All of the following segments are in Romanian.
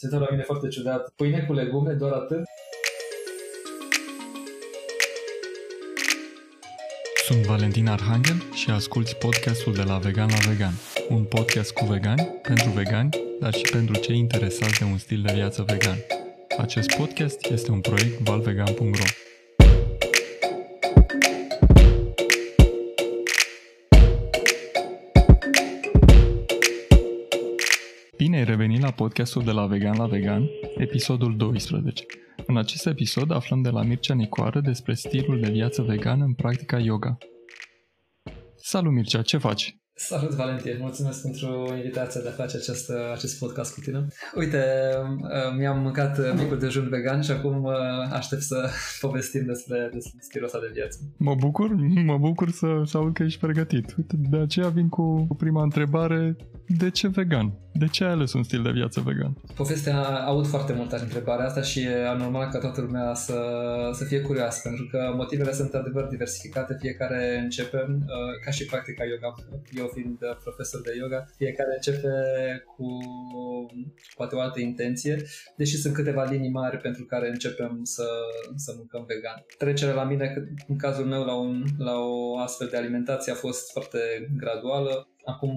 Se uită la mine foarte ciudat. Pâine cu legume, doar atât? Sunt Valentin Arhangel și asculti podcastul de la Vegan la Vegan. Un podcast cu vegani, pentru vegani, dar și pentru cei interesați de un stil de viață vegan. Acest podcast este un proiect valvegan.ro Bine ai revenit la podcastul de la Vegan la Vegan, episodul 12. În acest episod aflăm de la Mircea Nicoară despre stilul de viață vegan în practica yoga. Salut Mircea, ce faci? Salut, Valentin! Mulțumesc pentru invitația de a face acest, acest podcast cu tine. Uite, mi-am mâncat micul dejun vegan și acum aștept să povestim despre, despre stilul ăsta de viață. Mă bucur, mă bucur să, să aud că ești pregătit. Uite, de aceea vin cu prima întrebare. De ce vegan? De ce ai ales un stil de viață vegan? Povestea, aud foarte mult întrebarea asta și e anormal ca toată lumea să, să fie curioasă, pentru că motivele sunt adevăr diversificate, fiecare începe, ca și practica yoga. Eu fiind profesor de yoga, fiecare începe cu poate o altă intenție, deși sunt câteva linii mari pentru care începem să, să mâncăm vegan. Trecerea la mine, în cazul meu, la, un, la o astfel de alimentație a fost foarte graduală. Acum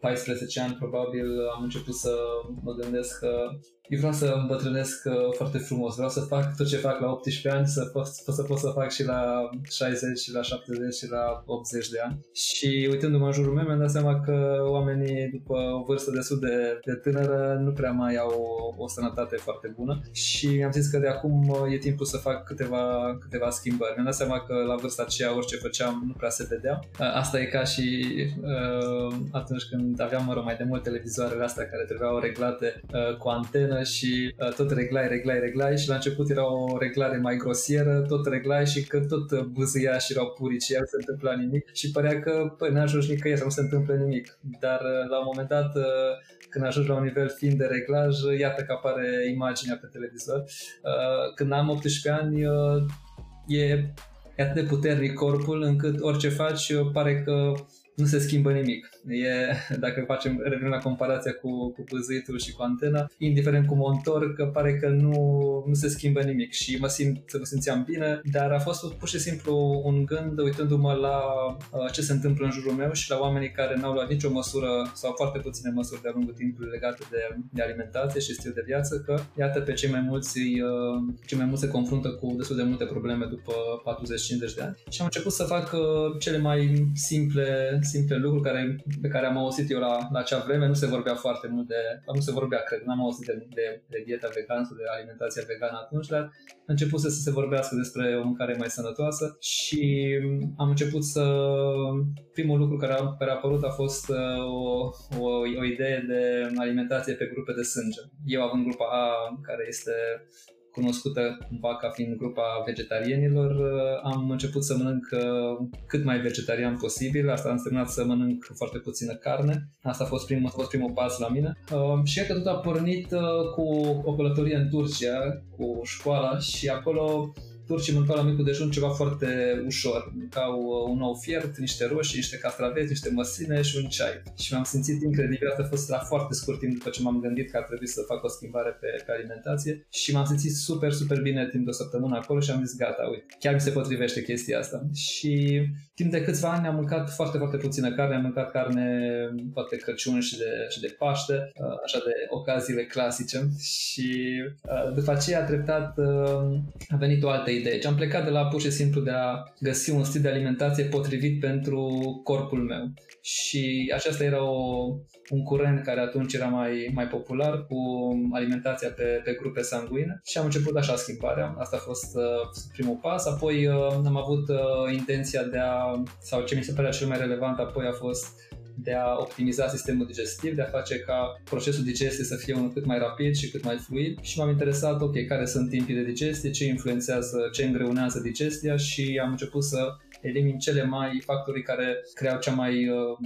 14 ani probabil am început să mă gândesc că eu vreau să îmbătrânesc uh, foarte frumos, vreau să fac tot ce fac la 18 ani, să pot să, pot să fac și la 60, și la 70, și la 80 de ani. Și uitându-mă în jurul meu, mi-am dat seama că oamenii după o vârstă destul de, de tânără nu prea mai au o, o sănătate foarte bună și mi-am zis că de acum uh, e timpul să fac câteva, câteva schimbări. Mi-am dat seama că la vârsta aceea orice făceam nu prea se vedea. Uh, asta e ca și uh, atunci când aveam, mă rog, mai de mult televizoarele astea care trebuiau reglate uh, cu antenă și uh, tot reglai, reglai, reglai și la început era o reglare mai grosieră, tot reglai și că tot uh, bâzâia și erau purici, iar se întâmpla nimic și părea că păi, n-ajungi nicăieri, nu se întâmplă nimic. Dar uh, la un moment dat uh, când ajungi la un nivel fin de reglaj, iată că apare imaginea pe televizor. Uh, când am 18 ani, uh, e, e atât de puternic corpul încât orice faci pare că nu se schimbă nimic. E, dacă facem, revenim la comparația cu, cu pâzâitul și cu antena, indiferent cum o întorc, pare că nu, nu se schimbă nimic și mă simt, mă simțeam bine, dar a fost pur și simplu un gând uitându-mă la uh, ce se întâmplă în jurul meu și la oamenii care n-au luat nicio măsură sau foarte puține măsuri de-a lungul timpului legate de, de alimentație și stil de viață, că iată pe cei mai mulți, uh, cei mai mulți se confruntă cu destul de multe probleme după 40-50 de ani. Și am început să fac uh, cele mai simple, simple lucruri care pe care am auzit eu la, la acea vreme, nu se vorbea foarte mult de, nu se vorbea, cred, n-am auzit de, de, de dieta vegană sau de alimentația vegană atunci, dar a început să se vorbească despre o mâncare mai sănătoasă și am început să, primul lucru care a, care a apărut a fost uh, o, o, o idee de alimentație pe grupe de sânge. Eu având grupa A, care este cunoscută cumva ca fiind grupa vegetarienilor, uh, am început să mănânc uh, cât mai vegetarian posibil. Asta a însemnat să mănânc foarte puțină carne. Asta a fost primul, a fost primul pas la mine. Uh, și că tot a pornit cu o călătorie în Turcia, cu școala și acolo turcii mâncau la micul dejun ceva foarte ușor. Mâncau uh, un ou fiert, niște roșii, niște castraveți, niște măsline și un ceai. Și m-am simțit incredibil, asta a fost la foarte scurt timp după ce m-am gândit că ar trebui să fac o schimbare pe, pe alimentație și m-am simțit super, super bine timp de o săptămână acolo și am zis gata, uite, chiar mi se potrivește chestia asta. Și timp de câțiva ani am mâncat foarte, foarte puțină carne, am mâncat carne poate Crăciun și de, și de Paște, uh, așa de ocaziile clasice și uh, după aceea treptat a venit o altă idee. Deci am plecat de la pur și simplu de a găsi un stil de alimentație potrivit pentru corpul meu. Și aceasta era o, un curent care atunci era mai, mai popular cu alimentația pe, pe grupe sanguine și am început așa schimbarea. Asta a fost uh, primul pas. Apoi uh, am avut uh, intenția de a, sau ce mi se părea cel mai relevant apoi a fost de a optimiza sistemul digestiv, de a face ca procesul digestie să fie unul cât mai rapid și cât mai fluid și m-am interesat, ok, care sunt timpii de digestie, ce influențează, ce îngreunează digestia și am început să elimin cele mai factorii care creau cea mai uh,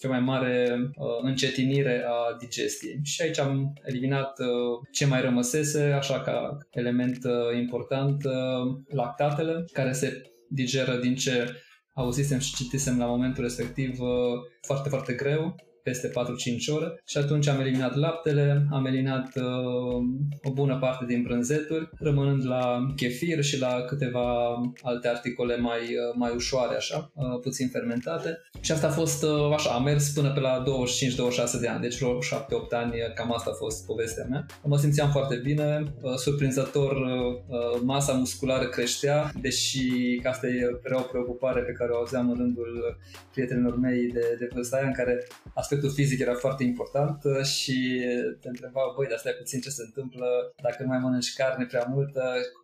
cea mai mare uh, încetinire a digestiei. Și aici am eliminat uh, ce mai rămăsese, așa ca element uh, important, uh, lactatele, care se digeră din ce auzisem și citisem la momentul respectiv uh, foarte, foarte greu peste 4-5 ore și atunci am eliminat laptele, am eliminat uh, o bună parte din brânzeturi, rămânând la chefir și la câteva alte articole mai, uh, mai ușoare, așa, uh, puțin fermentate. Și asta a fost, uh, așa, am mers până pe la 25-26 de ani, deci vreo 7-8 ani, cam asta a fost povestea mea. Mă simțeam foarte bine, uh, surprinzător uh, masa musculară creștea, deși că asta e o preocupare pe care o auzeam în rândul prietenilor mei de, de vârsta aia, în care aspectul fizic era foarte important și te întreba, băi, dar stai puțin ce se întâmplă dacă nu mai mănânci carne prea multă,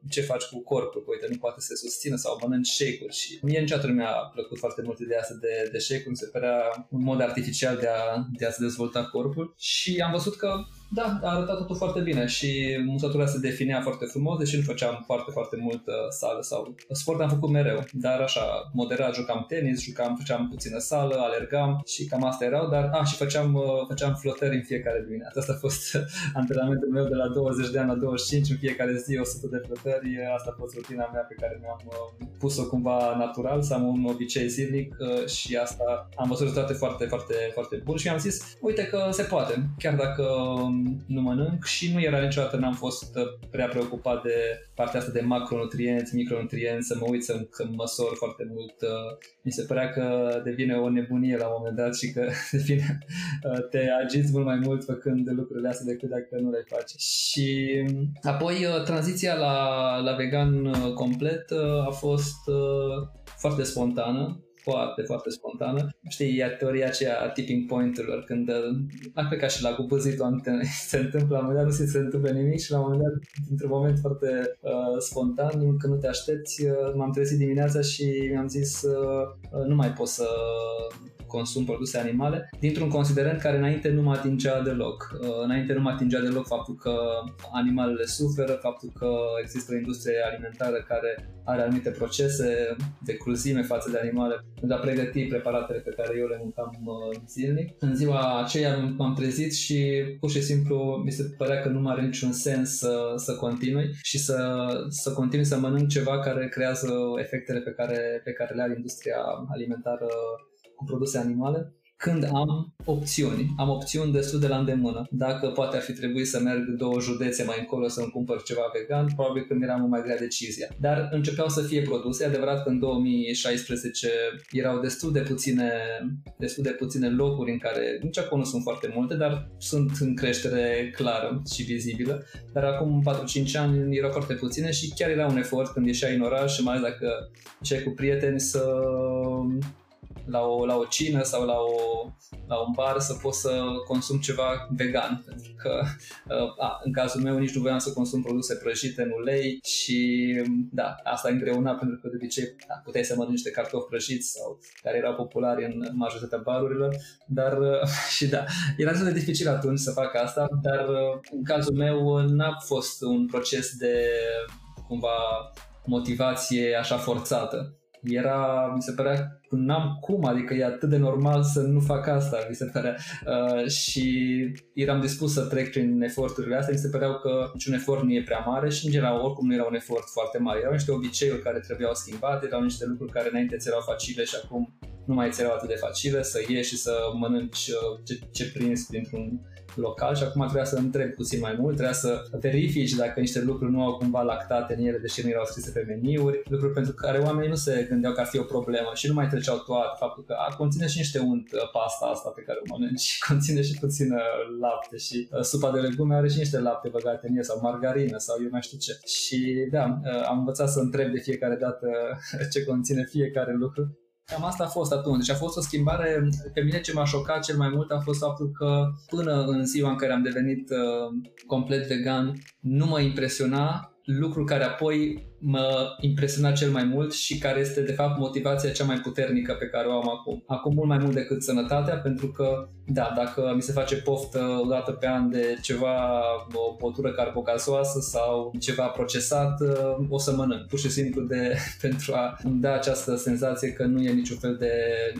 ce faci cu corpul? Uite, nu poate să se susțină sau mănânci shake-uri și mie niciodată nu mi-a plăcut foarte mult ideea asta de, de shake-uri, mi se părea un mod artificial de a, de a se dezvolta corpul și am văzut că da, a arătat totul foarte bine și musculatura se definea foarte frumos, deși nu făceam foarte, foarte mult uh, sală sau sport am făcut mereu, dar așa, moderat, jucam tenis, jucam, făceam puțină sală, alergam și cam asta erau, dar a, și făceam, uh, făceam flotări în fiecare dimineață. Asta a fost antrenamentul meu de la 20 de ani la 25, în fiecare zi 100 de flotări, asta a fost rutina mea pe care mi-am uh, pus-o cumva natural, să am un obicei zilnic uh, și asta am văzut rezultate foarte, foarte, foarte bune și mi-am zis, uite că se poate, chiar dacă um, nu mănânc și nu era niciodată, n-am fost uh, prea preocupat de partea asta de macronutrienți, micronutrienți, să mă uit să, să măsor foarte mult. Uh, mi se părea că devine o nebunie la un moment dat și că devine, uh, te agiți mult mai mult făcând lucrurile astea decât dacă nu le faci. Și apoi tranziția la, la vegan complet a fost foarte spontană foarte, foarte spontană. Știi, e teoria aceea a tipping point-urilor, când a uh, plecat și la cupăzitul se întâmplă, la un moment dat nu se, se întâmplă nimic și la un moment dat, într-un moment foarte uh, spontan, când nu te aștepți, uh, m-am trezit dimineața și mi-am zis uh, uh nu mai pot să consum produse animale, dintr-un considerent care înainte nu mă atingea deloc. Uh, înainte nu mă atingea deloc faptul că animalele suferă, faptul că există o industrie alimentară care are anumite procese de cruzime față de animale pentru a pregăti preparatele pe care eu le mâncam uh, zilnic. În ziua aceea m-am trezit și pur și simplu mi se părea că nu mai are niciun sens să, să continui și să, să continui să mănânc ceva care creează efectele pe care, pe care le are industria alimentară cu produse animale când am opțiuni. Am opțiuni destul de la îndemână. Dacă poate ar fi trebuit să merg două județe mai încolo să-mi cumpăr ceva vegan, probabil că mi era mult mai grea decizia. Dar începeau să fie produse. E adevărat că în 2016 erau destul de puține, destul de puține locuri în care, nici acum nu sunt foarte multe, dar sunt în creștere clară și vizibilă. Dar acum 4-5 ani erau foarte puține și chiar era un efort când ieșai în oraș și mai ales dacă ieșai cu prieteni să la o, la o cină sau la, o, la un bar să pot să consum ceva vegan. Pentru că uh, a, în cazul meu nici nu voiam să consum produse prăjite în ulei și da, asta îngreuna pentru că de obicei da, puteai să mănânci niște cartofi prăjiți sau care erau populari în majoritatea barurilor, dar uh, și da, era destul de dificil atunci să fac asta, dar uh, în cazul meu n-a fost un proces de cumva motivație așa forțată era, mi se părea, n-am cum, adică e atât de normal să nu fac asta, mi se părea. Uh, și eram dispus să trec prin eforturile astea, mi se păreau că niciun efort nu e prea mare și în general oricum nu era un efort foarte mare. Erau niște obiceiuri care trebuiau schimbate, erau niște lucruri care înainte ți erau facile și acum nu mai ți erau atât de facile, să ieși și să mănânci uh, ce, ce prins dintr-un local și acum trebuia să întreb puțin mai mult, trebuia să verifici dacă niște lucruri nu au cumva lactate în ele, deși nu erau scrise pe meniuri, lucruri pentru care oamenii nu se gândeau că ar fi o problemă și nu mai treceau toate faptul că a, conține și niște unt uh, pasta asta pe care o mănânci, conține și puțin lapte și uh, supa de legume are și niște lapte băgate în ea sau margarină sau eu mai știu ce. Și da, uh, am învățat să întreb de fiecare dată ce conține fiecare lucru Cam asta a fost atunci. Deci a fost o schimbare, pe mine ce m-a șocat cel mai mult a fost faptul că până în ziua în care am devenit uh, complet vegan, nu mă impresiona lucru care apoi mă impresiona cel mai mult și care este de fapt motivația cea mai puternică pe care o am acum. Acum mult mai mult decât sănătatea, pentru că, da, dacă mi se face poftă o dată pe an de ceva, o potură carbogazoasă sau ceva procesat, o să mănânc, pur și simplu de, pentru a îmi da această senzație că nu e niciun fel de,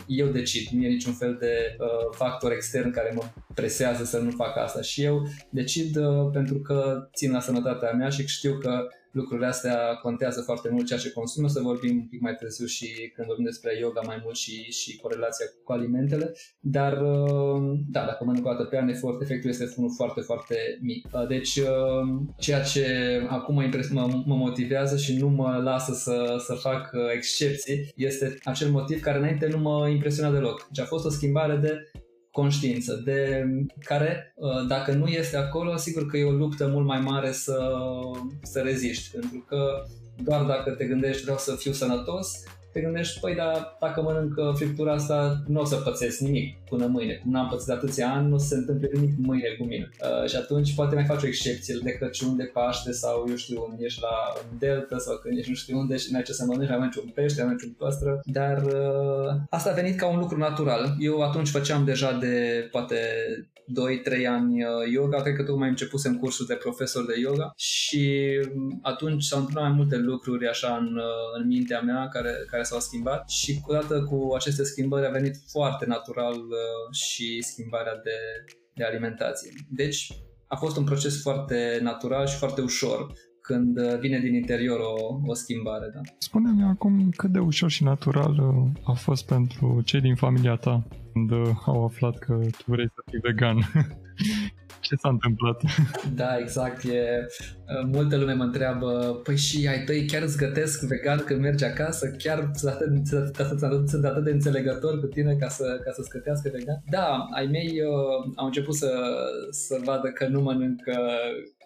eu decid, nu e niciun fel de uh, factor extern care mă presează să nu fac asta și eu decid uh, pentru că țin la sănătatea mea și știu că lucrurile astea contează foarte mult ceea ce consumă, să vorbim un pic mai târziu și când vorbim despre yoga mai mult și, și corelația cu alimentele, dar uh, da, dacă mănânc o dată pe an, efort, efectul este unul foarte, foarte mic. Uh, deci uh, ceea ce acum mă, mă, mă motivează și nu mă lasă să, să fac excepții este acel motiv care înainte nu mă impresiona deloc. Deci a fost o schimbare de conștiință, de care, dacă nu este acolo, sigur că e o luptă mult mai mare să, să reziști, pentru că doar dacă te gândești vreau să fiu sănătos, te gândești, păi, dar dacă mănânc friptura asta, nu o să pățesc nimic până mâine. Cum n-am pățit atâția ani, nu se întâmplă nimic mâine cu mine. Uh, și atunci poate mai faci o excepție de Crăciun, de Paște sau, eu știu, ești la Delta sau când ești nu știu unde și n-ai ce să mănânci, mai mănânci un pește, mai mănânci un păstră. Dar uh, asta a venit ca un lucru natural. Eu atunci făceam deja de poate 2-3 ani uh, yoga, cred că tocmai începusem cursul de profesor de yoga și um, atunci s-au întâmplat mai multe lucruri așa în, uh, în mintea mea care, care s-au schimbat și odată cu aceste schimbări a venit foarte natural uh, și schimbarea de, de alimentație. Deci a fost un proces foarte natural și foarte ușor când vine din interior o, o schimbare. Da. Spune-mi acum cât de ușor și natural a fost pentru cei din familia ta când au aflat că tu vrei să fii vegan. Ce s-a întâmplat? Da, exact. E, multă lume mă întreabă, păi și ai tăi chiar îți gătesc vegan când mergi acasă? Chiar sunt atât, sunt atât de înțelegător cu tine ca, să, ca să scătească vegan? Da, ai mei uh, au început să, să vadă că nu mănânc uh,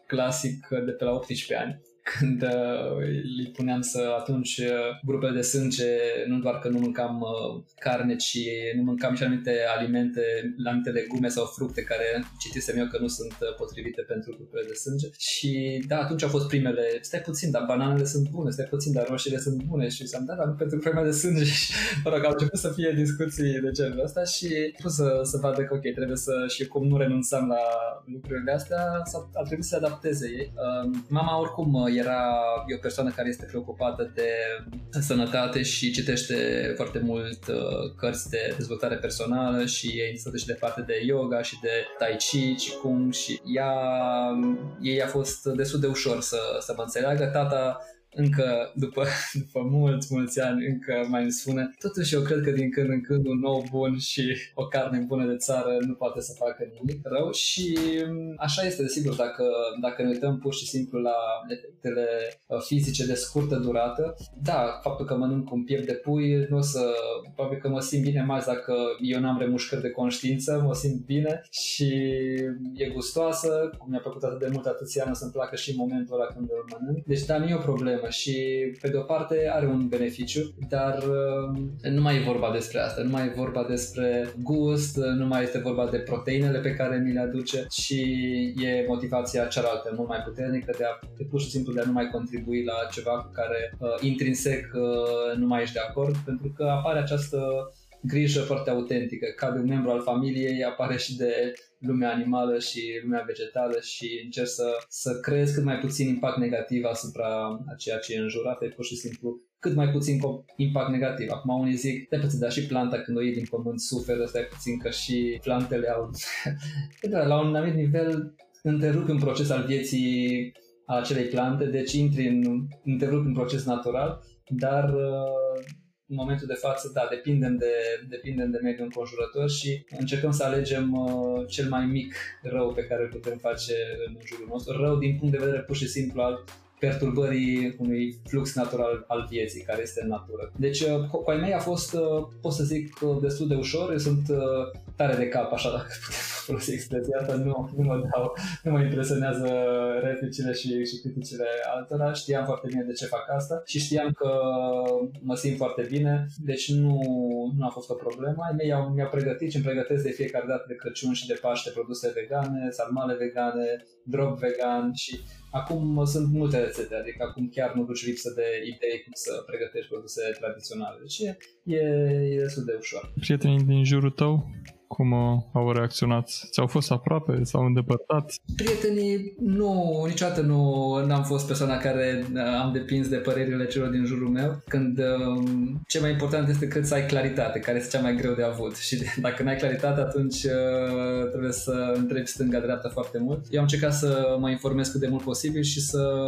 clasic de pe la 18 ani când uh, îi puneam să atunci uh, grupele de sânge, nu doar că nu mâncam uh, carne, ci nu mâncam și anumite alimente, anumite legume sau fructe care citisem eu că nu sunt uh, potrivite pentru grupele de sânge. Și da, atunci au fost primele, stai puțin, dar bananele sunt bune, stai puțin, dar roșiile sunt bune și am dat, dar nu pentru problema de sânge. Și, mă rog, au început să fie discuții de genul ăsta și a să, să vadă că ok, trebuie să, și cum nu renunțam la lucrurile astea, a trebuit să se adapteze ei. Uh, mama oricum uh, era e o persoană care este preocupată de sănătate și citește foarte mult uh, cărți de dezvoltare personală și e interesată și de parte de yoga și de tai chi, qigong și ea, ei a fost destul de ușor să, să mă înțeleagă. Tata încă după, după mulți, mulți ani, încă mai îmi spune. Totuși eu cred că din când în când un nou bun și o carne bună de țară nu poate să facă nimic rău și mm, așa este, desigur, dacă, dacă ne uităm pur și simplu la efectele uh, fizice de scurtă durată, da, faptul că mănânc un piept de pui, nu o să, probabil că mă simt bine mai dacă eu n-am remușcări de conștiință, mă simt bine și e gustoasă, cum mi-a plăcut atât de mult atâția ani, o să-mi placă și momentul ăla când îl mănânc. Deci, da, nu e o problemă problemă și pe de o parte are un beneficiu, dar uh, nu mai e vorba despre asta, nu mai e vorba despre gust, nu mai este vorba de proteinele pe care mi le aduce și e motivația cealaltă mult mai puternică de a de pur și simplu de a nu mai contribui la ceva cu care uh, intrinsec uh, nu mai ești de acord, pentru că apare această grijă foarte autentică, ca de un membru al familiei, apare și de lumea animală și lumea vegetală și încerc să, să creez cât mai puțin impact negativ asupra a ceea ce e înjurat, e pur și simplu cât mai puțin impact negativ. Acum unii zic, stai puțin, dar și planta când o iei din pământ suferă, stai puțin că și plantele au... da, la un anumit nivel întrerup un proces al vieții a acelei plante, deci intri în, întrerup un proces natural, dar uh, în momentul de față, da, depindem de, depindem de mediul înconjurător și încercăm să alegem uh, cel mai mic rău pe care îl putem face în jurul nostru. Rău din punct de vedere pur și simplu al perturbării unui flux natural al vieții care este în natură. Deci uh, cu ai mei a fost, uh, pot să zic, uh, destul de ușor. Eu sunt tare de cap, așa dacă putem folosi expresia asta, nu, nu mă dau, nu mă impresionează replicile și, și criticile altora. Știam foarte bine de ce fac asta și știam că mă simt foarte bine, deci nu, nu a fost o problemă. Ai mei mi-au pregătit și îmi pregătesc de fiecare dată de Crăciun și de Paște produse vegane, sarmale vegane, drop vegan și Acum sunt multe rețete, adică acum chiar nu duci lipsă de idei cum să pregătești produse tradiționale. Deci e, e, e destul de ușor. Prietenii din jurul tău Cum uh, au reacționat? Ți-au fost aproape? S-au îndepărtat? Prietenii, nu, niciodată nu am fost persoana care uh, am depins de părerile celor din jurul meu. Când uh, ce mai important este cât să ai claritate, care este cea mai greu de avut. Și dacă nu ai claritate, atunci trebuie să întrebi stânga-dreapta foarte mult. Eu am încercat să mă informez cât de mult posibil și să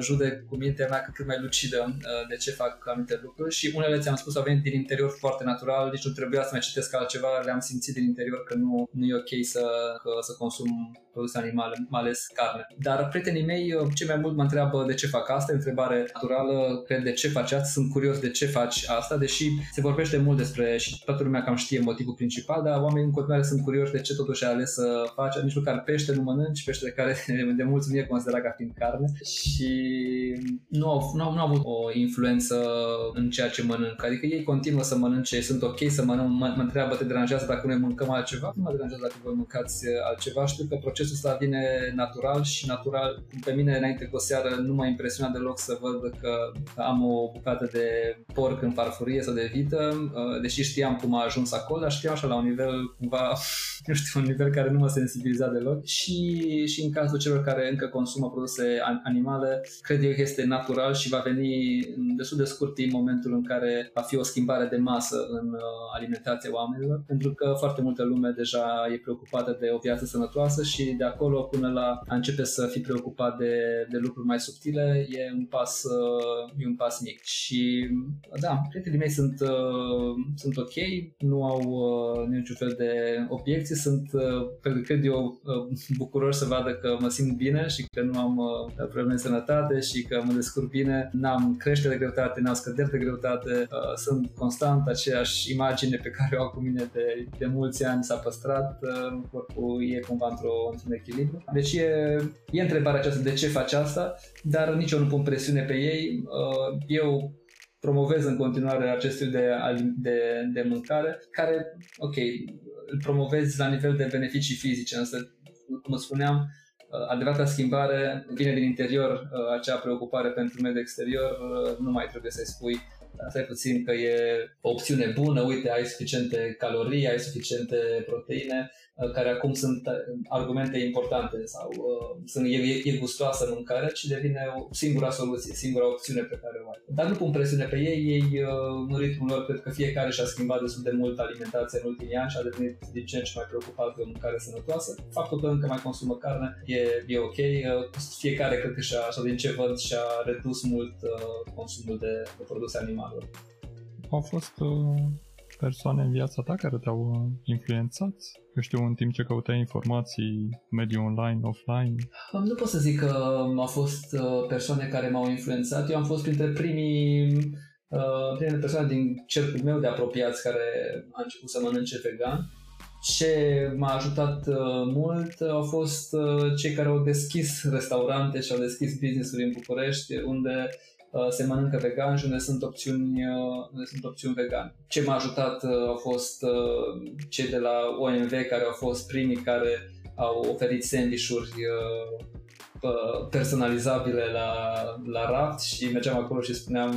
judec cu mintea mea cât mai lucidă de ce fac anumite lucruri și unele ți-am spus au venit din interior foarte natural, deci nu trebuia să mai citesc altceva le-am simțit din interior că nu, nu e ok să, că, să consum produse animale, mai ales carne. Dar prietenii mei, uh, ce mai mult mă întreabă de ce fac asta, e o întrebare naturală, cred de ce faci asta, sunt curios de ce faci asta, deși se vorbește mult despre și toată lumea cam știe motivul principal, dar oamenii în continuare sunt curioși de ce totuși ai ales să faci, nici măcar pește nu mănânci, pește de care de mulți nu e considerat ca fiind carne. Și nu au, nu, au, nu au avut o influență în ceea ce mănânc, adică ei continuă să mănânce, sunt ok să mănânc, mă, mă întreabă, te deranjează dacă noi mâncăm altceva? Nu mă deranjează dacă voi mâncați altceva, știu că procesul procesul ăsta vine natural și natural, pe mine înainte cu o seară nu m-a impresionat deloc să văd că am o bucată de porc în farfurie sau de vită, uh, deși știam cum a ajuns acolo, dar știam așa la un nivel cumva, nu știu, un nivel care nu mă sensibiliza deloc. Și, și în cazul celor care încă consumă produse animale, cred eu că este natural și va veni destul de scurt timp momentul în care va fi o schimbare de masă în uh, alimentația oamenilor, pentru că foarte multă lume deja e preocupată de o viață sănătoasă și de acolo până la a începe să fii preocupat de, de lucruri mai subtile e un pas, uh, e un pas mic. Și da, prietenii mei sunt, uh, sunt ok, nu au uh, niciun fel de obiecții, sunt, uh, cred eu, uh, bucuroși să vadă că mă simt bine și că nu am uh, probleme de sănătate și că mă descurc bine, n-am creștere de greutate, n-am scăderi de greutate, uh, sunt constant aceeași imagine pe care o au cu mine de, de mulți ani s-a păstrat, uh, corpul e cumva într-o, într-un echilibru. Deci e, e întrebarea aceasta de ce faci asta, dar nici eu nu pun presiune pe ei. Uh, eu promovez în continuare acest stil de, de, de mâncare, care, ok, îl promovezi la nivel de beneficii fizice, însă, cum spuneam, uh, adevărata schimbare vine din interior, uh, acea preocupare pentru mediul exterior, nu mai trebuie să-i spui stai puțin că e o opțiune bună, uite, ai suficiente calorii, ai suficiente proteine, Uh, care acum sunt uh, argumente importante sau uh, sunt, e, e gustoasă mâncarea, ci devine o singura soluție, singura opțiune pe care o ai. Dar nu pun presiune pe ei, ei uh, în ritmul lor cred că fiecare și-a schimbat destul de mult alimentația în ultimii ani și a devenit din ce în ce mai preocupat de o mâncare sănătoasă. Faptul că încă mai consumă carne e, e ok, uh, fiecare cred că și-a, sau din ce văd, și-a redus mult uh, consumul de, de produse animale. Au fost uh persoane în viața ta care te-au uh, influențat? Eu știu, în timp ce căutai informații, mediul online, offline? Nu pot să zic că au fost uh, persoane care m-au influențat. Eu am fost printre primii uh, primele persoane din cercul meu de apropiați care a început să mănânce vegan. Ce m-a ajutat mult au fost cei care au deschis restaurante și au deschis business-uri în București, unde Uh, se mănâncă vegan și unde sunt opțiuni, uh, unde sunt opțiuni vegan. Ce m-a ajutat uh, au fost cei de la OMV care au fost primii care au oferit sandvișuri personalizabile la, la raft și mergeam acolo și spuneam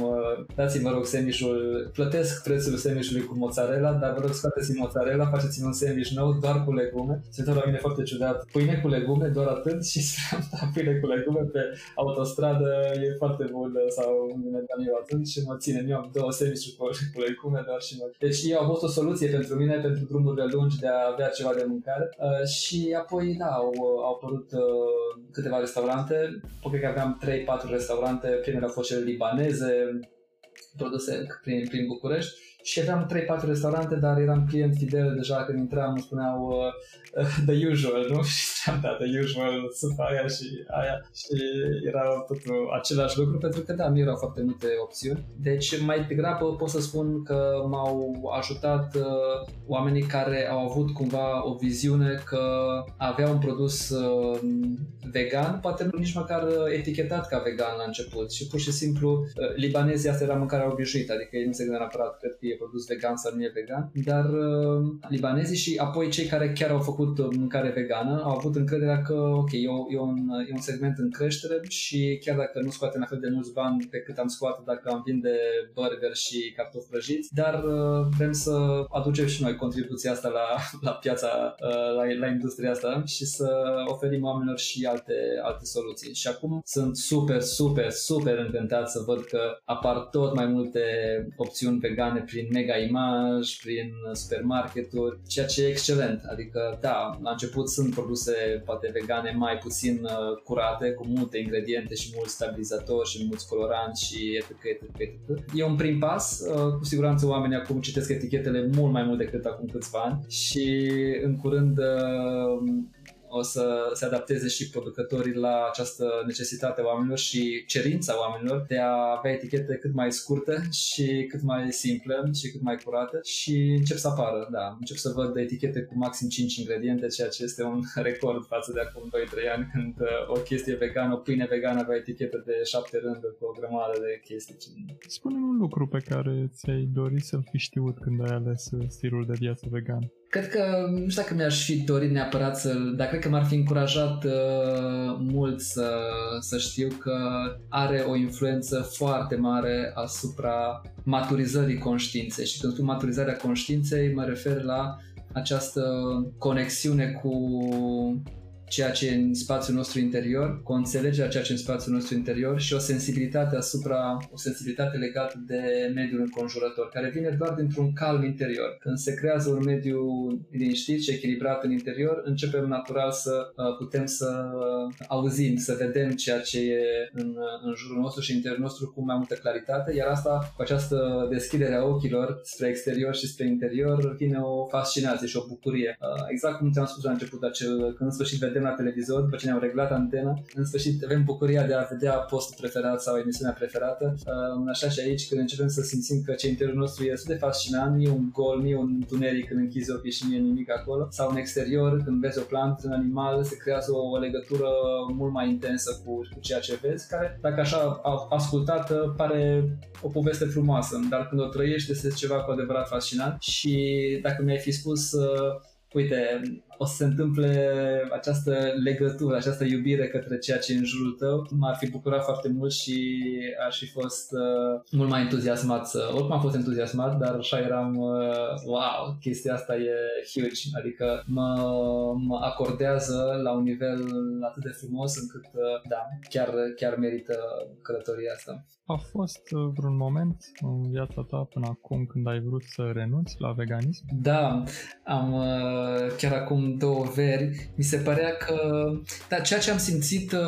dați-mi vă rog sandvișul, plătesc prețul sandvișului cu mozzarella, dar vă rog scoateți-mi mozzarella, faceți-mi un sandwich nou doar cu legume. Se uită la mine foarte ciudat, pâine cu legume, doar atât? Și spuneam, da, pâine cu legume pe autostradă e foarte bun sau unde mergeam eu atunci și mă ține. Eu am două sandwich cu, cu legume, doar și mă... Deci eu a fost o soluție pentru mine, pentru drumurile lungi de a avea ceva de mâncare. Uh, și apoi, da, au, au apărut uh, câteva restaurante, cred că aveam 3-4 restaurante, primele au fost cele libaneze, produse prin, prin București și aveam 3-4 restaurante, dar eram client fidel deja când intram, îmi spuneau uh, the usual, nu? Și ziceam, da, the usual, supa aia și aia și era totul același lucru pentru că da, nu erau foarte multe opțiuni. Deci mai degrabă pot să spun că m-au ajutat uh, oamenii care au avut cumva o viziune că avea un produs uh, vegan, poate nu nici măcar etichetat ca vegan la început și pur și simplu uh, libanezii asta era mâncarea obișnuită, adică ei nu se gândeau neapărat, cred că e produs vegan sau nu e vegan, dar uh, libanezii și apoi cei care chiar au făcut mâncare vegană au avut încrederea că ok, e, o, e, un, e un segment în creștere și chiar dacă nu scoatem la fel de mulți bani pe cât am scoate dacă am vinde burger și cartofi prăjiți, dar uh, vrem să aducem și noi contribuția asta la, la piața, uh, la, la industria asta și să oferim oamenilor și alte, alte soluții. Și acum sunt super, super, super încântat să văd că apar tot mai multe opțiuni vegane prin mega imaj, prin supermarketuri, ceea ce e excelent. Adică, da, la început sunt produse poate vegane mai puțin uh, curate, cu multe ingrediente și mulți stabilizatori și mulți coloranți și etc. etc, etc. E un prim pas, uh, cu siguranță oamenii acum citesc etichetele mult mai mult decât acum câțiva ani și în curând uh, o să se adapteze și producătorii la această necesitate a oamenilor și cerința oamenilor de a avea etichete cât mai scurte și cât mai simple și cât mai curate și încep să apară, da, încep să văd etichete cu maxim 5 ingrediente, ceea ce este un record față de acum 2-3 ani când uh, o chestie vegană, o pâine vegană avea etichete de 7 rânduri cu o grămadă de chestii. spune un lucru pe care ți-ai dorit să-l fi știut când ai ales stilul de viață vegan. Cred că, nu știu dacă mi-aș fi dorit neapărat să dar cred că m-ar fi încurajat uh, mult să, să știu că are o influență foarte mare asupra maturizării conștiinței. Și când spun maturizarea conștiinței, mă refer la această conexiune cu ceea ce e în spațiul nostru interior, cu o înțelegere a ceea ce e în spațiul nostru interior și o sensibilitate asupra, o sensibilitate legată de mediul înconjurător, care vine doar dintr-un calm interior. Când se creează un mediu liniștit și echilibrat în interior, începem natural să uh, putem să auzim, să vedem ceea ce e în, în jurul nostru și în interiorul nostru cu mai multă claritate, iar asta, cu această deschidere a ochilor spre exterior și spre interior, vine o fascinație și o bucurie. Uh, exact cum ți-am spus la început, acel, când în sfârșit vedem vedem la televizor, după ce ne-am reglat antena, în sfârșit avem bucuria de a vedea postul preferat sau emisiunea preferată. Uh, așa și aici, când începem să simțim că ce interiorul nostru este de fascinant, e un gol, nu e un întuneric când închizi ochii și nu e nimic acolo, sau în exterior, când vezi o plantă, un animal, se creează o, o legătură mult mai intensă cu, cu ceea ce vezi, care, dacă așa ascultată, pare o poveste frumoasă, dar când o trăiești, este ceva cu adevărat fascinant. Și dacă mi-ai fi spus uh, uite, o să se întâmple această legătură, această iubire către ceea ce e în jurul tău, m-ar fi bucurat foarte mult și aș fi fost uh, mult mai entuziasmat. Să, oricum am fost entuziasmat, dar așa eram, uh, wow, chestia asta e huge, adică mă, mă acordează la un nivel atât de frumos încât, uh, da, chiar, chiar merită călătoria asta. A fost uh, vreun moment în viața ta până acum când ai vrut să renunți la veganism? Da, am uh, chiar acum două veri, mi se părea că, da, ceea ce am simțit, uh,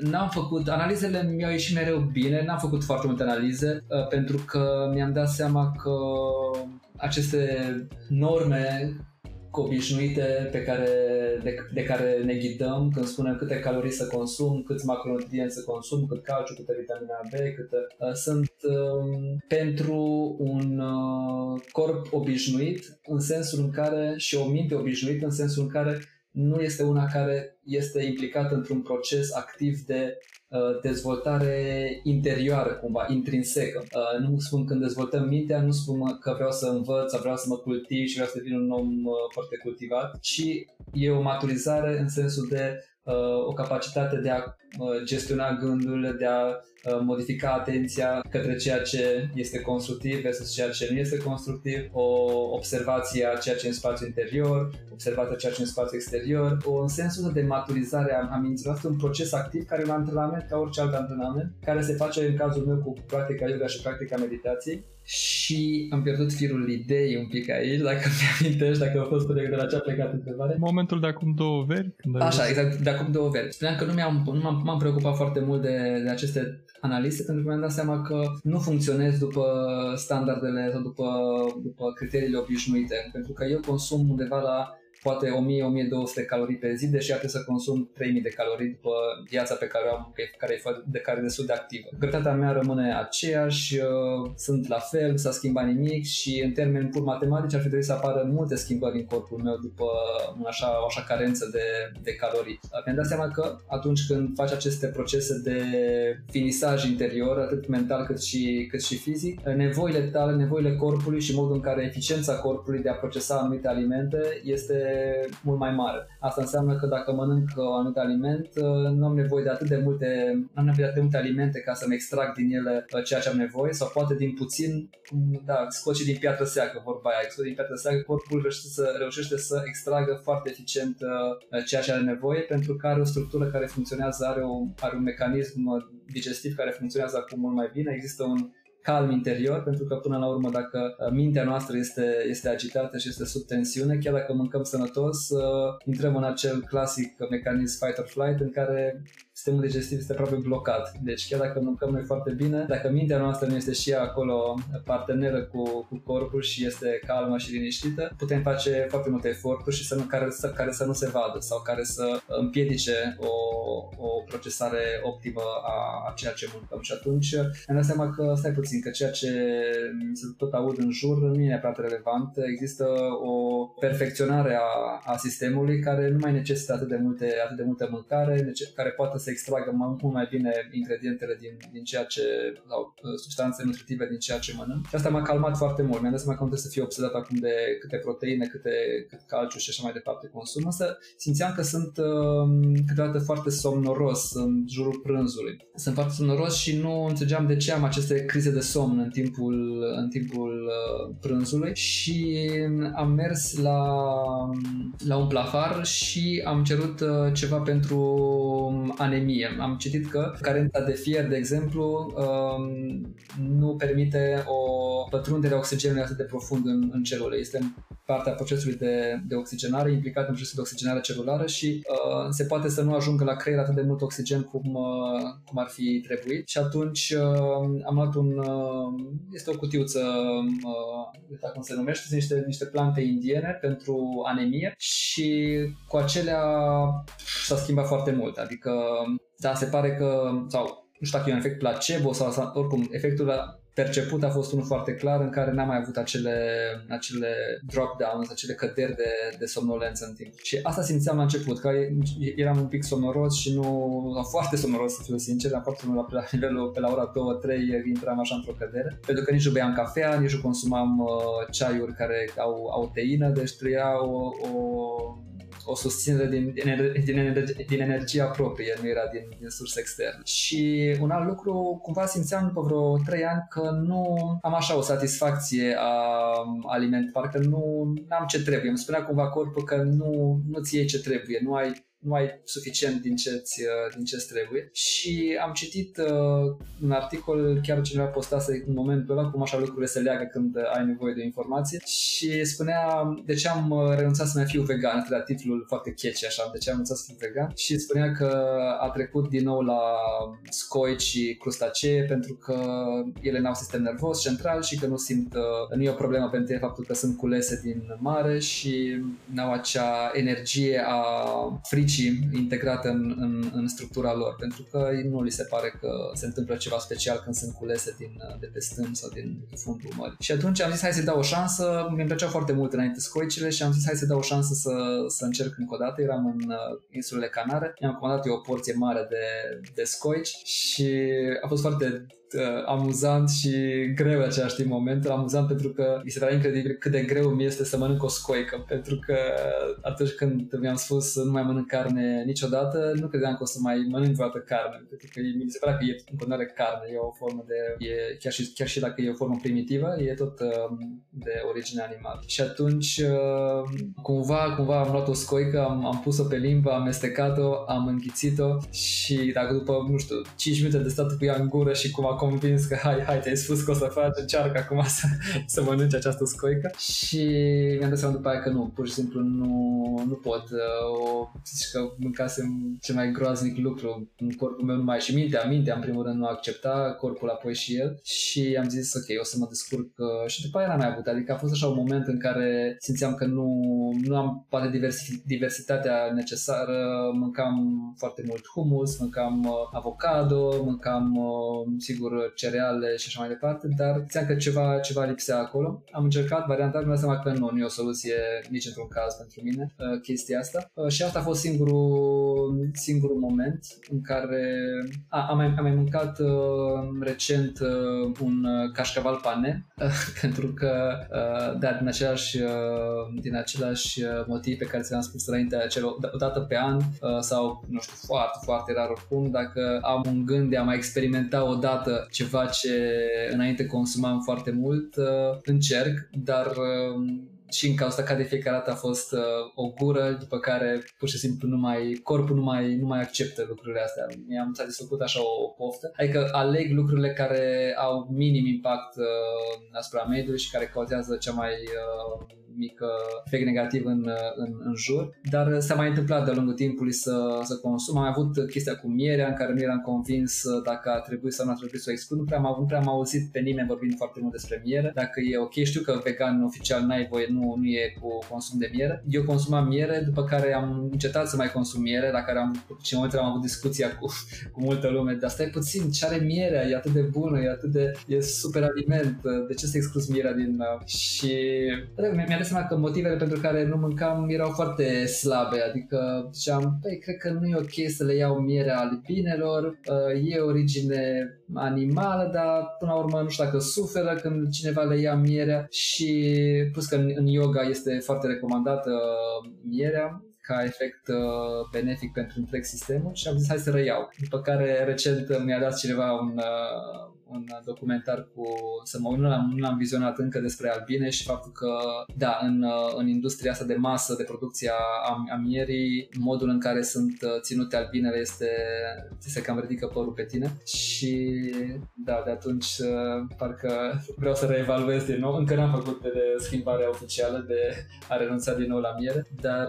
n-am făcut, analizele mi-au ieșit mereu bine, n-am făcut foarte multe analize, pentru că mi-am dat seama că aceste norme obișnuite pe care, de, de care ne ghidăm când spunem câte calorii să consum, câți macronutrienți să consum, cât calciu, câtă vitamina B, câtă, uh, sunt uh, pentru un uh, corp obișnuit în sensul în care și o minte obișnuită în sensul în care nu este una care este implicată într-un proces activ de uh, dezvoltare interioară, cumva, intrinsecă. Uh, nu spun când dezvoltăm mintea, nu spun că vreau să învăț, sau vreau să mă cultiv și vreau să devin un om uh, foarte cultivat, ci e o maturizare în sensul de o capacitate de a gestiona gândurile, de a modifica atenția către ceea ce este constructiv versus ceea ce nu este constructiv, o observație a ceea ce e în spațiul interior, observația ceea ce e în spațiul exterior, o, în sensul de maturizare a, a minților, un proces activ care e un antrenament ca orice alt antrenament, care se face în cazul meu cu practica yoga și practica meditației și am pierdut firul ideii un pic aici, dacă mi amintești, dacă a fost de la ce a plecat întrebare. Momentul de acum două veri? Când Așa, exact, de acum două veri. Spuneam că nu, mi-am, nu m-am, m-am preocupat foarte mult de, de aceste analize pentru că mi-am dat seama că nu funcționez după standardele sau după, după criteriile obișnuite. Pentru că eu consum undeva la poate 1000-1200 calorii pe zi, deși ar trebui să consum 3000 de calorii după viața pe care o am, care e, de care e destul de activă. Greutatea mea rămâne aceeași, uh, sunt la fel, s-a schimbat nimic și în termeni pur matematici ar fi trebuit să apară multe schimbări în corpul meu după așa, o așa carență de, de calorii. Mi-am dat seama că atunci când faci aceste procese de finisaj interior, atât mental cât și, cât și fizic, nevoile tale, nevoile corpului și modul în care eficiența corpului de a procesa anumite alimente este mult mai mare. Asta înseamnă că dacă mănânc un anumit aliment, nu am nevoie de atât de multe, nu am nevoie de atât de multe alimente ca să-mi extrag din ele uh, ceea ce am nevoie sau poate din puțin, da, scoți din piatră seacă, vorba aia, scoți din piatră seacă, corpul reușește să, reușește să extragă foarte eficient uh, ceea ce are nevoie pentru că are o structură care funcționează, are, o, are un mecanism uh, digestiv care funcționează acum mult mai bine, există un calm interior, pentru că până la urmă dacă uh, mintea noastră este, este agitată și este sub tensiune, chiar dacă mâncăm sănătos, uh, intrăm în acel clasic mecanism fight or flight în care sistemul digestiv este aproape blocat. Deci chiar dacă mâncăm noi foarte bine, dacă mintea noastră nu este și ea acolo parteneră cu, cu corpul și este calmă și liniștită, putem face foarte multe eforturi și să nu, care, să, care să nu se vadă sau care să împiedice o, o procesare optimă a, a ceea ce mâncăm. Și atunci ne dat seama că, stai puțin, că ceea ce se tot aud în jur nu e neapărat relevant. Există o perfecționare a, a sistemului care nu mai necesită atât de multe, atât de multe mâncare, care poate să extragă mult mai bine ingredientele din, din ceea ce, sau uh, substanțe nutritive din ceea ce mănânc. Și asta m-a calmat foarte mult. Mi-am dat seama că nu trebuie să fiu obsedat acum de câte proteine, câte, cât calciu și așa mai departe consum. Însă simțeam că sunt uh, câteodată foarte somnoros în jurul prânzului. Sunt foarte somnoros și nu înțelegeam de ce am aceste crize de somn în timpul, în timpul uh, prânzului și am mers la, la un plafar și am cerut uh, ceva pentru ane anemie. Am citit că carența de fier, de exemplu, um, nu permite o pătrundere a oxigenului atât de profund în, în celule. Este partea procesului de, de oxigenare, implicat în procesul de oxigenare celulară și uh, se poate să nu ajungă la creier atât de mult oxigen cum, uh, cum ar fi trebuit. Și atunci uh, am luat un... Uh, este o cutiuță, uh, cum se numește, sunt niște, niște plante indiene pentru anemie și cu acelea s-a schimbat foarte mult. Adică, da, se pare că, sau nu știu dacă e un efect placebo sau, sau oricum, efectul perceput a fost unul foarte clar în care n-am mai avut acele, acele drop-downs, acele căderi de, de somnolență în timp. Și asta simțeam la început, că eram un pic sonoros și nu, foarte sonoros să fiu sincer, am foarte mult la, nivelul pe la ora 2-3 intram așa într-o cădere, pentru că nici nu beam cafea, nici nu consumam uh, ceaiuri care au, au teină, deci trăia o, o o susținere din, din, din, energie, din energia proprie, nu era din, din surse externe. Și un alt lucru, cumva simțeam după vreo 3 ani că nu am așa o satisfacție a aliment, parcă nu am ce trebuie. Îmi spunea cumva corpul că nu, nu ți iei ce trebuie, nu ai nu ai suficient din ce uh, din ce trebuie. Și am citit uh, un articol, chiar cineva postase în momentul ăla, cum așa lucrurile se leagă când ai nevoie de informație și spunea de ce am uh, renunțat să mai fiu vegan, asta era titlul foarte catchy așa, de ce am renunțat să fiu vegan și spunea că a trecut din nou la scoici și crustacee pentru că ele n-au sistem nervos central și că nu simt, uh, nu e o problemă pentru ele faptul că sunt culese din mare și n-au acea energie a fricii servicii integrate în, în, în structura lor, pentru că nu li se pare că se întâmplă ceva special când sunt culese din, de pe stâng sau din fundul mării. Și atunci am zis hai să dau o șansă, mi-mi plăcea foarte mult înainte scoicile și am zis hai să dau o șansă să, să încerc încă o dată. Eram în uh, insulele Canare, mi-am comandat eu o porție mare de, de scoici și a fost foarte uh, amuzant și greu în același timp moment. Amuzant pentru că mi se pare incredibil cât de greu mi este să mănânc o scoică, pentru că atunci când mi-am spus să nu mai mănânc carne niciodată, nu credeam că o să mai mănânc vreodată carne, pentru că mi se pare că e în continuare carne, e o formă de, e, chiar, și, chiar și dacă e o formă primitivă, e tot uh, de origine animală. Și atunci, uh, cumva, cumva am luat o scoică, am, am pus-o pe limbă, am amestecat-o, am înghițit-o și dacă după, nu știu, 5 minute de stat cu ea în gură și cum a convins că hai, hai, te-ai spus că o să faci, încearcă acum să, să mănânci această scoică. Și mi-am dat seama după aia că nu, pur și simplu nu, nu pot. O, zici că mâncasem cel mai groaznic lucru în corpul meu numai și mintea, mintea în primul rând nu accepta, corpul apoi și el. Și am zis ok, o să mă descurc și după aia n-am mai avut, adică a fost așa un moment în care simțeam că nu, nu am poate diversi, diversitatea necesară, mâncam foarte mult humus, mâncam uh, avocado, mâncam uh, sigur cereale și așa mai departe, dar țineam că ceva, ceva lipsea acolo. Am încercat varianta, mi-am seama că nu, nu e o soluție nici într-un caz pentru mine uh, chestia asta și asta a fost singurul, singurul moment în care a, am, mai, am mai mâncat recent un cașcaval pane pentru că da, din același, din același motiv pe care ți-am spus înainte, acel o dată pe an sau, nu știu, foarte, foarte rar oricum, dacă am un gând de a mai experimenta o dată ceva ce înainte consumam foarte mult, încerc, dar și în cauza ca de fiecare dată a fost uh, o gură, după care pur și simplu nu mai, corpul nu mai, nu mai acceptă lucrurile astea. Mi-am satisfăcut așa o, o poftă. Adică aleg lucrurile care au minim impact uh, asupra mediului și care cauzează cea mai uh, mic efect negativ în, în, în jur, dar s-a mai întâmplat de-a lungul timpului să, să consum. Am avut chestia cu mierea în care nu eram convins dacă a trebuit sau nu a trebuit să o exclud. Nu prea am, nu prea am auzit pe nimeni vorbind foarte mult despre miere. Dacă e ok, știu că vegan oficial n-ai voie, nu, nu e cu consum de miere. Eu consumam miere, după care am încetat să mai consum miere, la care am, și în momentul am avut discuția cu, cu multă lume, dar stai puțin, ce are mierea, e atât de bună, e atât de, e super aliment, de ce să exclus mierea din... Și mi-a dat seama că motivele pentru care nu mâncam erau foarte slabe, adică ziceam, păi, cred că nu e ok să le iau mierea albinelor, uh, e origine animală, dar până la urmă nu știu dacă suferă când cineva le ia mierea și plus că în yoga este foarte recomandată mierea, ca efect uh, benefic pentru întreg sistemul și am zis hai să reiau. După care recent mi-a dat cineva un, uh, un documentar cu, să mă uit, nu l-am, nu l-am vizionat încă despre albine și faptul că, da, în, uh, în industria asta de masă, de producție a, a mierii, modul în care sunt ținute albinele este, ți se cam ridică părul pe tine și, da, de atunci parcă vreau să reevaluez din nou. Încă n-am făcut de schimbarea oficială de a renunța din nou la miere, dar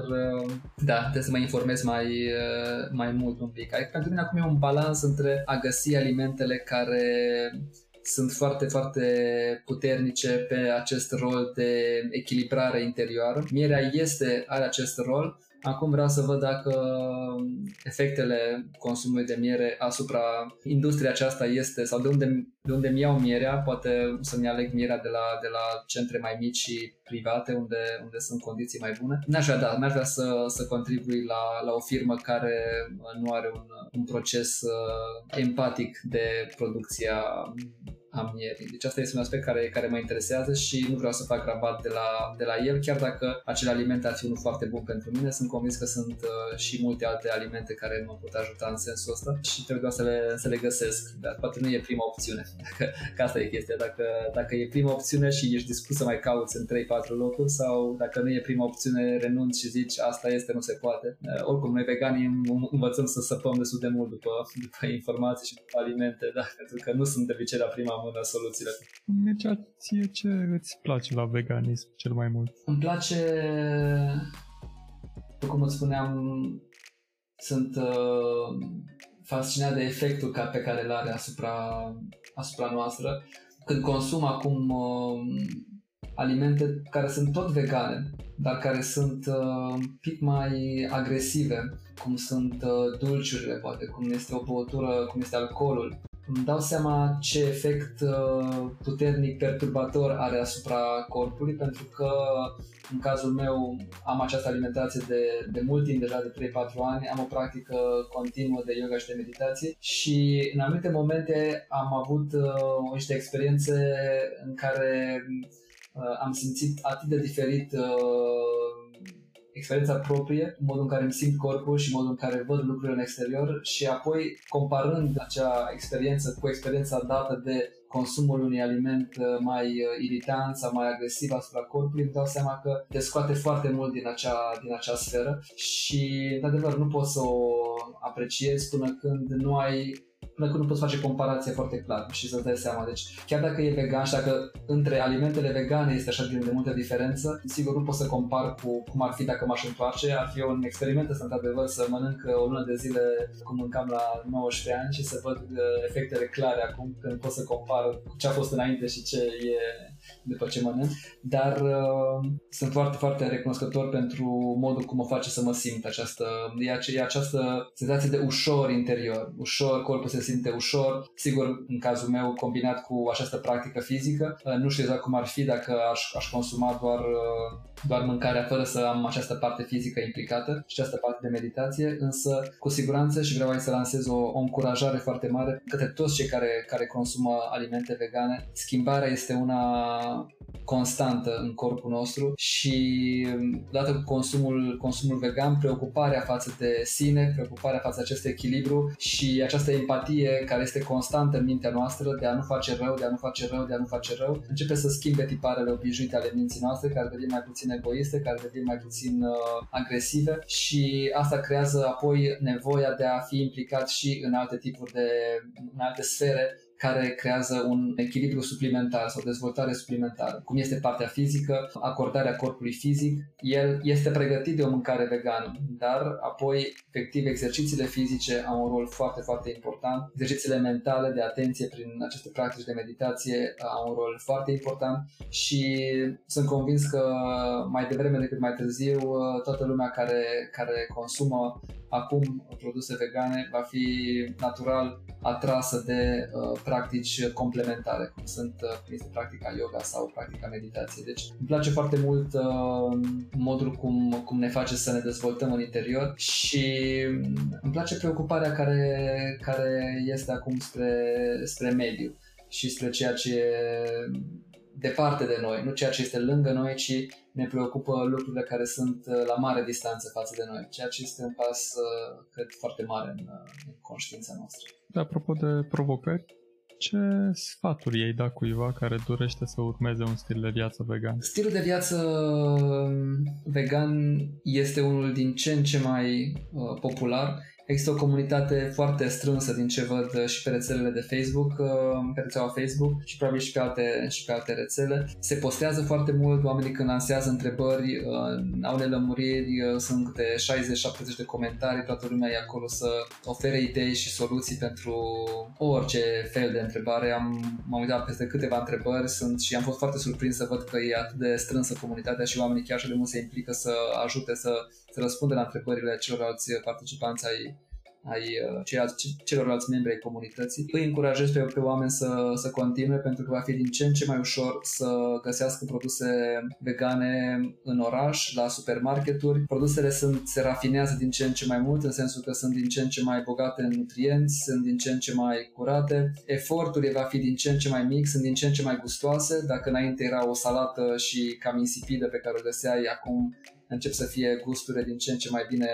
da, trebuie să mă informez mai, uh, mai mult un pic. Adică pentru mine acum e un balans între a găsi alimentele care sunt foarte, foarte puternice pe acest rol de echilibrare interioară. Mierea este, are acest rol, Acum vreau să văd dacă efectele consumului de miere asupra industriei aceasta este sau de unde, de unde mi iau mierea, poate să-mi aleg mierea de la, de la centre mai mici și private unde, unde sunt condiții mai bune. N-aș vrea, da, n-aș vrea să, să contribui la, la o firmă care nu are un, un proces uh, empatic de producția am ieri. Deci asta este un aspect care, care mă interesează și nu vreau să fac rabat de la, de la el, chiar dacă acel aliment ar fi unul foarte bun pentru mine. Sunt convins că sunt uh, și multe alte alimente care mă pot ajuta în sensul ăsta și trebuie doar să le, să le găsesc. Dar poate nu e prima opțiune. Dacă, că asta e chestia. Dacă, dacă e prima opțiune și ești dispus să mai cauți în 3-4 locuri sau dacă nu e prima opțiune, renunți și zici asta este, nu se poate. Uh, oricum, noi veganii învățăm să săpăm destul de mult după, după informații și după alimente, da? pentru că nu sunt de obicei la prima mână soluțiile. Mircea, ție ce îți place la veganism cel mai mult? Îmi place, cum îți spuneam, sunt uh, fascinat de efectul pe care îl are asupra, asupra noastră. Când consum acum uh, alimente care sunt tot vegane, dar care sunt uh, un pic mai agresive, cum sunt uh, dulciurile, poate, cum este o băutură, cum este alcoolul, îmi dau seama ce efect uh, puternic perturbator are asupra corpului, pentru că în cazul meu am această alimentație de, de mult timp, deja de 3-4 ani, am o practică continuă de yoga și de meditație și în anumite momente am avut uh, niște experiențe în care uh, am simțit atât de diferit uh, experiența proprie, modul în care îmi simt corpul și modul în care văd lucrurile în exterior și apoi comparând acea experiență cu experiența dată de consumul unui aliment uh, mai uh, iritant sau mai agresiv asupra corpului, îmi dau seama că te scoate foarte mult din acea, din acea sferă și, de adevăr, nu poți să o apreciezi până când nu ai până când nu poți face comparație foarte clar și să-ți dai seama. Deci chiar dacă e vegan și dacă între alimentele vegane este așa de multă diferență, sigur nu pot să compar cu cum ar fi dacă m-aș întoarce. Ar fi un experiment să într-adevăr să mănânc o lună de zile cum mâncam la 19 ani și să văd uh, efectele clare acum când pot să compar ce a fost înainte și ce e după ce mănânc, dar uh, sunt foarte, foarte recunoscător pentru modul cum o face să mă simt această, e, ace- e această senzație de ușor interior, ușor, corpul se simte ușor, sigur în cazul meu combinat cu această practică fizică, uh, nu știu exact cum ar fi dacă aș, aș consuma doar, uh, doar mâncarea fără să am această parte fizică implicată și această parte de meditație, însă cu siguranță și vreau aici să lansez o, o încurajare foarte mare către toți cei care, care consumă alimente vegane. Schimbarea este una constantă în corpul nostru și dată cu consumul, consumul vegan, preocuparea față de sine, preocuparea față de acest echilibru și această empatie care este constantă în mintea noastră de a nu face rău, de a nu face rău, de a nu face rău, începe să schimbe tiparele obișnuite ale minții noastre, care devin mai puțin egoiste, care devin mai puțin uh, agresive și asta creează apoi nevoia de a fi implicat și în alte tipuri de, în alte sfere care creează un echilibru suplimentar sau dezvoltare suplimentară, cum este partea fizică, acordarea corpului fizic. El este pregătit de o mâncare vegană, dar apoi, efectiv, exercițiile fizice au un rol foarte, foarte important. Exercițiile mentale de atenție prin aceste practici de meditație au un rol foarte important și sunt convins că mai devreme decât mai târziu toată lumea care, care consumă acum produse vegane va fi natural atrasă de uh, practici complementare, cum sunt uh, cum este practica yoga sau practica meditației. Deci îmi place foarte mult uh, modul cum, cum ne face să ne dezvoltăm în interior și îmi place preocuparea care, care este acum spre, spre mediu și spre ceea ce e departe de noi, nu ceea ce este lângă noi, ci ne preocupă lucrurile care sunt uh, la mare distanță față de noi, ceea ce este un pas, uh, cred, foarte mare în, uh, în conștiința noastră. Apropo de provocări, ce sfaturi ei da cuiva care dorește să urmeze un stil de viață vegan? Stilul de viață um, vegan este unul din ce în ce mai uh, popular Există o comunitate foarte strânsă din ce văd și pe rețelele de Facebook, uh, pe rețeaua Facebook și probabil și pe alte, și pe alte rețele. Se postează foarte mult, oamenii când lansează întrebări, uh, au nelămuriri, uh, sunt câte 60-70 de comentarii, toată lumea e acolo să ofere idei și soluții pentru orice fel de întrebare. Am, m-am uitat peste câteva întrebări sunt și am fost foarte surprins să văd că e atât de strânsă comunitatea și oamenii chiar așa de mult se implică să ajute să, să răspundă la întrebările celorlalți participanți ai ai uh, ceilalți, celorlalți membri ai comunității. Îi încurajez pe, pe oameni să, să continue pentru că va fi din ce în ce mai ușor să găsească produse vegane în oraș, la supermarketuri. Produsele sunt, se rafinează din ce în ce mai mult în sensul că sunt din ce în ce mai bogate în nutrienți, sunt din ce în ce mai curate. Efortul va fi din ce în ce mai mic, sunt din ce în ce mai gustoase. Dacă înainte era o salată și cam insipidă pe care o găseai, acum încep să fie gusturile din ce în ce mai bine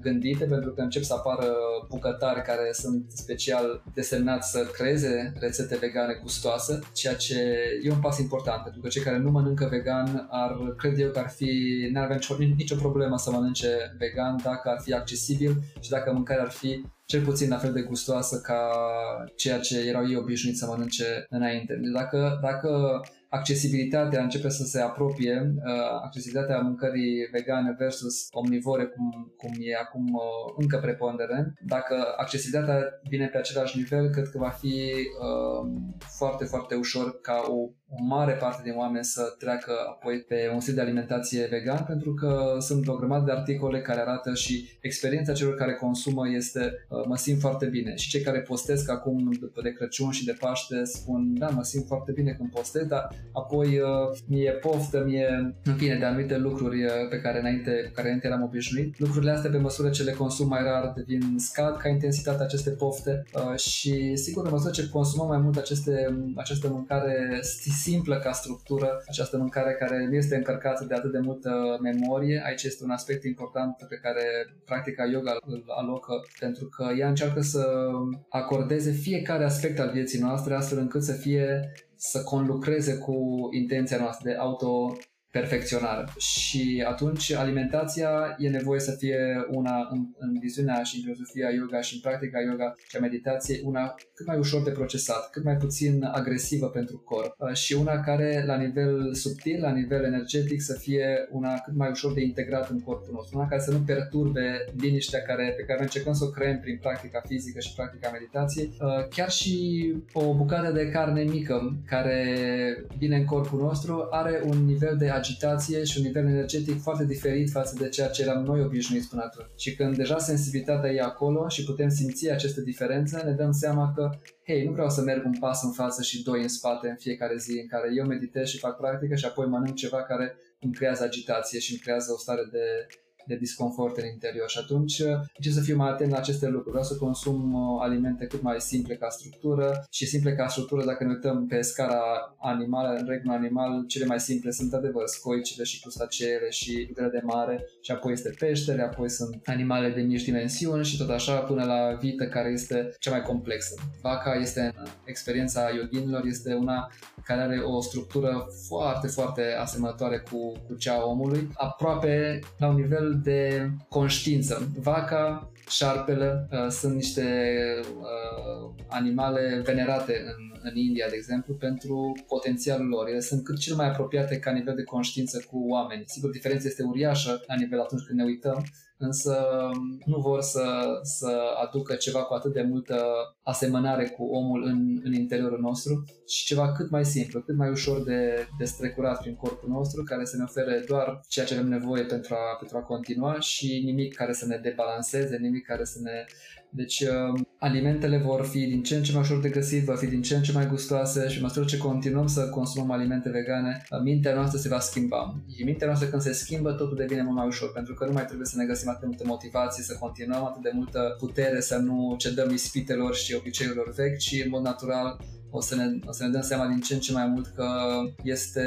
gândite, pentru că încep să apară bucătari care sunt special desemnați să creeze rețete vegane gustoase, ceea ce e un pas important, pentru că cei care nu mănâncă vegan ar, cred eu că ar fi, n-ar avea nicio, nicio problemă să mănânce vegan dacă ar fi accesibil și dacă mâncarea ar fi cel puțin la fel de gustoasă ca ceea ce erau ei obișnuiți să mănânce înainte. Dacă, dacă accesibilitatea începe să se apropie, uh, accesibilitatea mâncării vegane versus omnivore, cum, cum e acum uh, încă preponderent. Dacă accesibilitatea vine pe același nivel, cred că va fi uh, foarte, foarte ușor ca o, o mare parte din oameni să treacă apoi pe un stil de alimentație vegan, pentru că sunt o grămadă de articole care arată și experiența celor care consumă este uh, mă simt foarte bine. Și cei care postez acum după de Crăciun și de Paște spun da, mă simt foarte bine când postez, dar apoi uh, mie poftă, mie, în fine, de anumite lucruri uh, pe care înainte, cu care înainte eram obișnuit. Lucrurile astea, pe măsură ce le consum mai rar, devin scad ca intensitate aceste pofte uh, și, sigur, pe măsură ce consumăm mai mult aceste, această mâncare simplă ca structură, această mâncare care nu este încărcată de atât de multă memorie, aici este un aspect important pe care practica yoga îl alocă, pentru că ea încearcă să acordeze fiecare aspect al vieții noastre astfel încât să fie să conlucreze cu intenția noastră de auto perfecționare. Și atunci alimentația e nevoie să fie una în, în viziunea și în filozofia yoga și în practica yoga și a meditației, una cât mai ușor de procesat, cât mai puțin agresivă pentru corp uh, și una care la nivel subtil, la nivel energetic să fie una cât mai ușor de integrat în corpul nostru, una care să nu perturbe liniștea care, pe care încercăm să o creăm prin practica fizică și practica meditației. Uh, chiar și o bucată de carne mică care vine în corpul nostru are un nivel de agitație și un nivel energetic foarte diferit față de ceea ce eram noi obișnuiți până atunci. Și când deja sensibilitatea e acolo și putem simți aceste diferențe, ne dăm seama că, hei, nu vreau să merg un pas în față și doi în spate în fiecare zi în care eu meditez și fac practică și apoi mănânc ceva care îmi creează agitație și îmi creează o stare de de disconfort în interior și atunci uh, ce să fiu mai atent la aceste lucruri. Vreau să consum uh, alimente cât mai simple ca structură și simple ca structură dacă ne uităm pe scara animală, în regnul animal, cele mai simple sunt adevăr scoicile și crustaceele și putere de mare și apoi este peștere, apoi sunt animale de mici dimensiuni și tot așa până la vită care este cea mai complexă. Vaca este în experiența yoginilor este una care are o structură foarte, foarte asemănătoare cu, cu cea a omului, aproape la un nivel de conștiință. Vaca, șarpele uh, sunt niște uh, animale venerate în, în India, de exemplu, pentru potențialul lor. Ele sunt cât cel mai apropiate ca nivel de conștiință cu oamenii. Sigur, diferența este uriașă la nivel atunci când ne uităm, însă nu vor să, să aducă ceva cu atât de multă asemănare cu omul în, în interiorul nostru și ceva cât mai simplu, cât mai ușor de, de strecurat prin corpul nostru, care să ne ofere doar ceea ce avem nevoie pentru a, pentru a continua și nimic care să ne debalanceze, nimic care să ne deci uh, alimentele vor fi din ce în ce mai ușor de găsit, vor fi din ce în ce mai gustoase și în măsură ce continuăm să consumăm alimente vegane, uh, mintea noastră se va schimba. Și mintea noastră când se schimbă, totul devine mult mai ușor, pentru că nu mai trebuie să ne găsim atât de multă motivație, să continuăm atât de multă putere, să nu cedăm ispitelor și obiceiurilor vechi, ci în mod natural o să, ne, o să ne dăm seama din ce în ce mai mult că este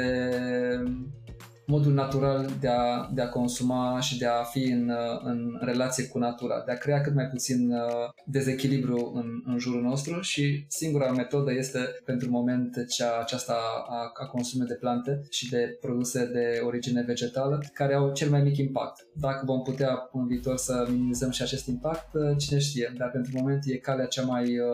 modul natural de a, de a consuma și de a fi în, în relație cu natura, de a crea cât mai puțin uh, dezechilibru în, în jurul nostru și singura metodă este pentru moment cea aceasta a, a consumului de plante și de produse de origine vegetală care au cel mai mic impact. Dacă vom putea în viitor să minimizăm și acest impact, uh, cine știe, dar pentru moment e calea cea mai uh,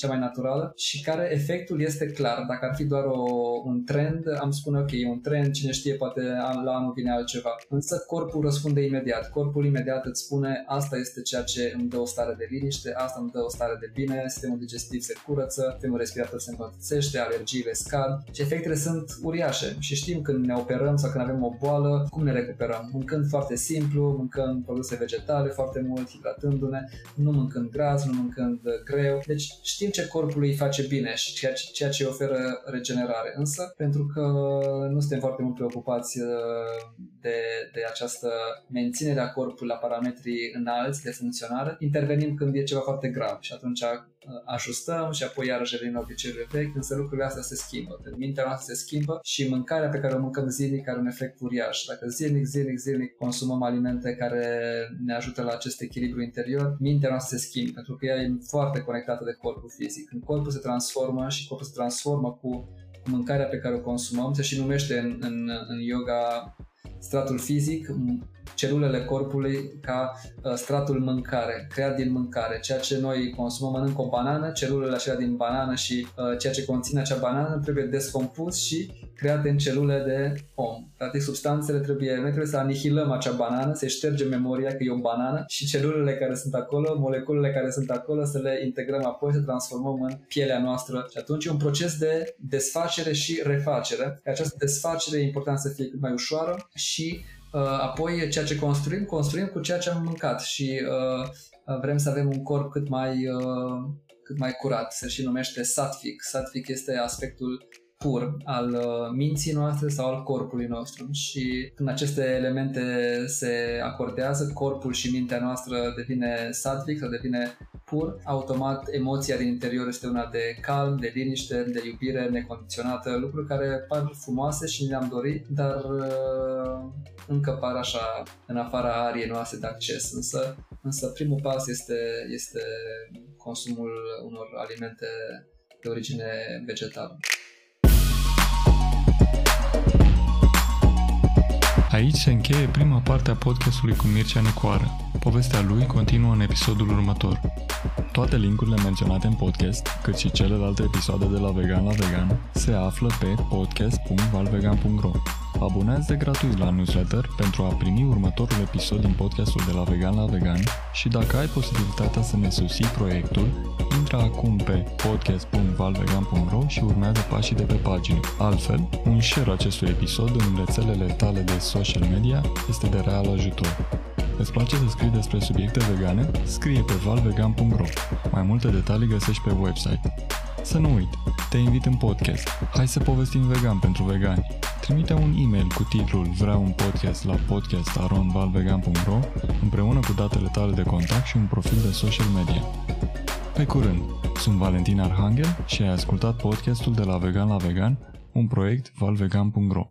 cea mai naturală și care efectul este clar. Dacă ar fi doar o, un trend, am spune ok, e un trend, cine știe, poate la anul vine altceva. Însă corpul răspunde imediat. Corpul imediat îți spune asta este ceea ce îmi dă o stare de liniște, asta îmi dă o stare de bine, sistemul digestiv se curăță, sistemul respirator se îmbunătățește, alergiile scad și efectele sunt uriașe și știm când ne operăm sau când avem o boală, cum ne recuperăm. Mâncând foarte simplu, mâncând produse vegetale foarte mult, hidratându-ne, nu mâncând gras, nu mâncând greu. Deci știm știm ce corpului îi face bine și ceea ce, ceea ce oferă regenerare. Însă, pentru că nu suntem foarte mult preocupați uh, de, de această menținere a corpului la parametrii înalți de funcționare, intervenim când e ceva foarte grav și atunci uh, ajustăm și apoi iarăși revenim la obiceiurile vechi, însă lucrurile astea se schimbă. Când mintea noastră se schimbă și mâncarea pe care o mâncăm zilnic are un efect uriaș. Dacă zilnic, zilnic, zilnic consumăm alimente care ne ajută la acest echilibru interior, mintea noastră se schimbă, pentru că ea e foarte conectată de corpul fizic. Când corpul se transformă și corpul se transformă cu mâncarea pe care o consumăm, se și numește în, în, în yoga stratul fizic, celulele corpului ca uh, stratul mâncare, creat din mâncare. Ceea ce noi consumăm, mănânc o banană, celulele acelea din banană și uh, ceea ce conține acea banană trebuie descompus și create în celule de om. Practic substanțele trebuie, noi trebuie să anihilăm acea banană, să ștergem memoria că e o banană și celulele care sunt acolo, moleculele care sunt acolo, să le integrăm apoi, să transformăm în pielea noastră. Și atunci e un proces de desfacere și refacere. Această desfacere e important să fie cât mai ușoară și Uh, apoi, ceea ce construim, construim cu ceea ce am mâncat și uh, vrem să avem un corp cât mai, uh, cât mai curat. Se și numește sattvic. Sattvic este aspectul pur al minții noastre sau al corpului nostru și când aceste elemente se acordează, corpul și mintea noastră devine sattvic sau devine pur, automat emoția din interior este una de calm, de liniște, de iubire necondiționată, lucruri care par frumoase și le-am dorit, dar uh, încă par așa în afara ariei noastre de acces. Însă, însă primul pas este, este consumul unor alimente de origine vegetală. Aici se încheie prima parte a podcastului cu Mircea Nicoară. Povestea lui continuă în episodul următor. Toate linkurile menționate în podcast, cât și celelalte episoade de la Vegan la Vegan, se află pe podcast.valvegan.ro. Abonează gratuit la newsletter pentru a primi următorul episod din podcastul de la Vegan la Vegan și dacă ai posibilitatea să ne susții proiectul, intră acum pe podcast.valvegan.ro și urmează pașii de pe pagină. Altfel, un share acestui episod în rețelele tale de social media este de real ajutor. Îți place să scrii despre subiecte vegane? Scrie pe valvegan.ro. Mai multe detalii găsești pe website. Să nu uit, te invit în podcast. Hai să povestim vegan pentru vegani. Trimite un e-mail cu titlul Vreau un podcast la podcast.aronvalvegan.ro împreună cu datele tale de contact și un profil de social media. Pe curând! Sunt Valentin Arhangel și ai ascultat podcastul de la Vegan la Vegan, un proiect valvegan.ro.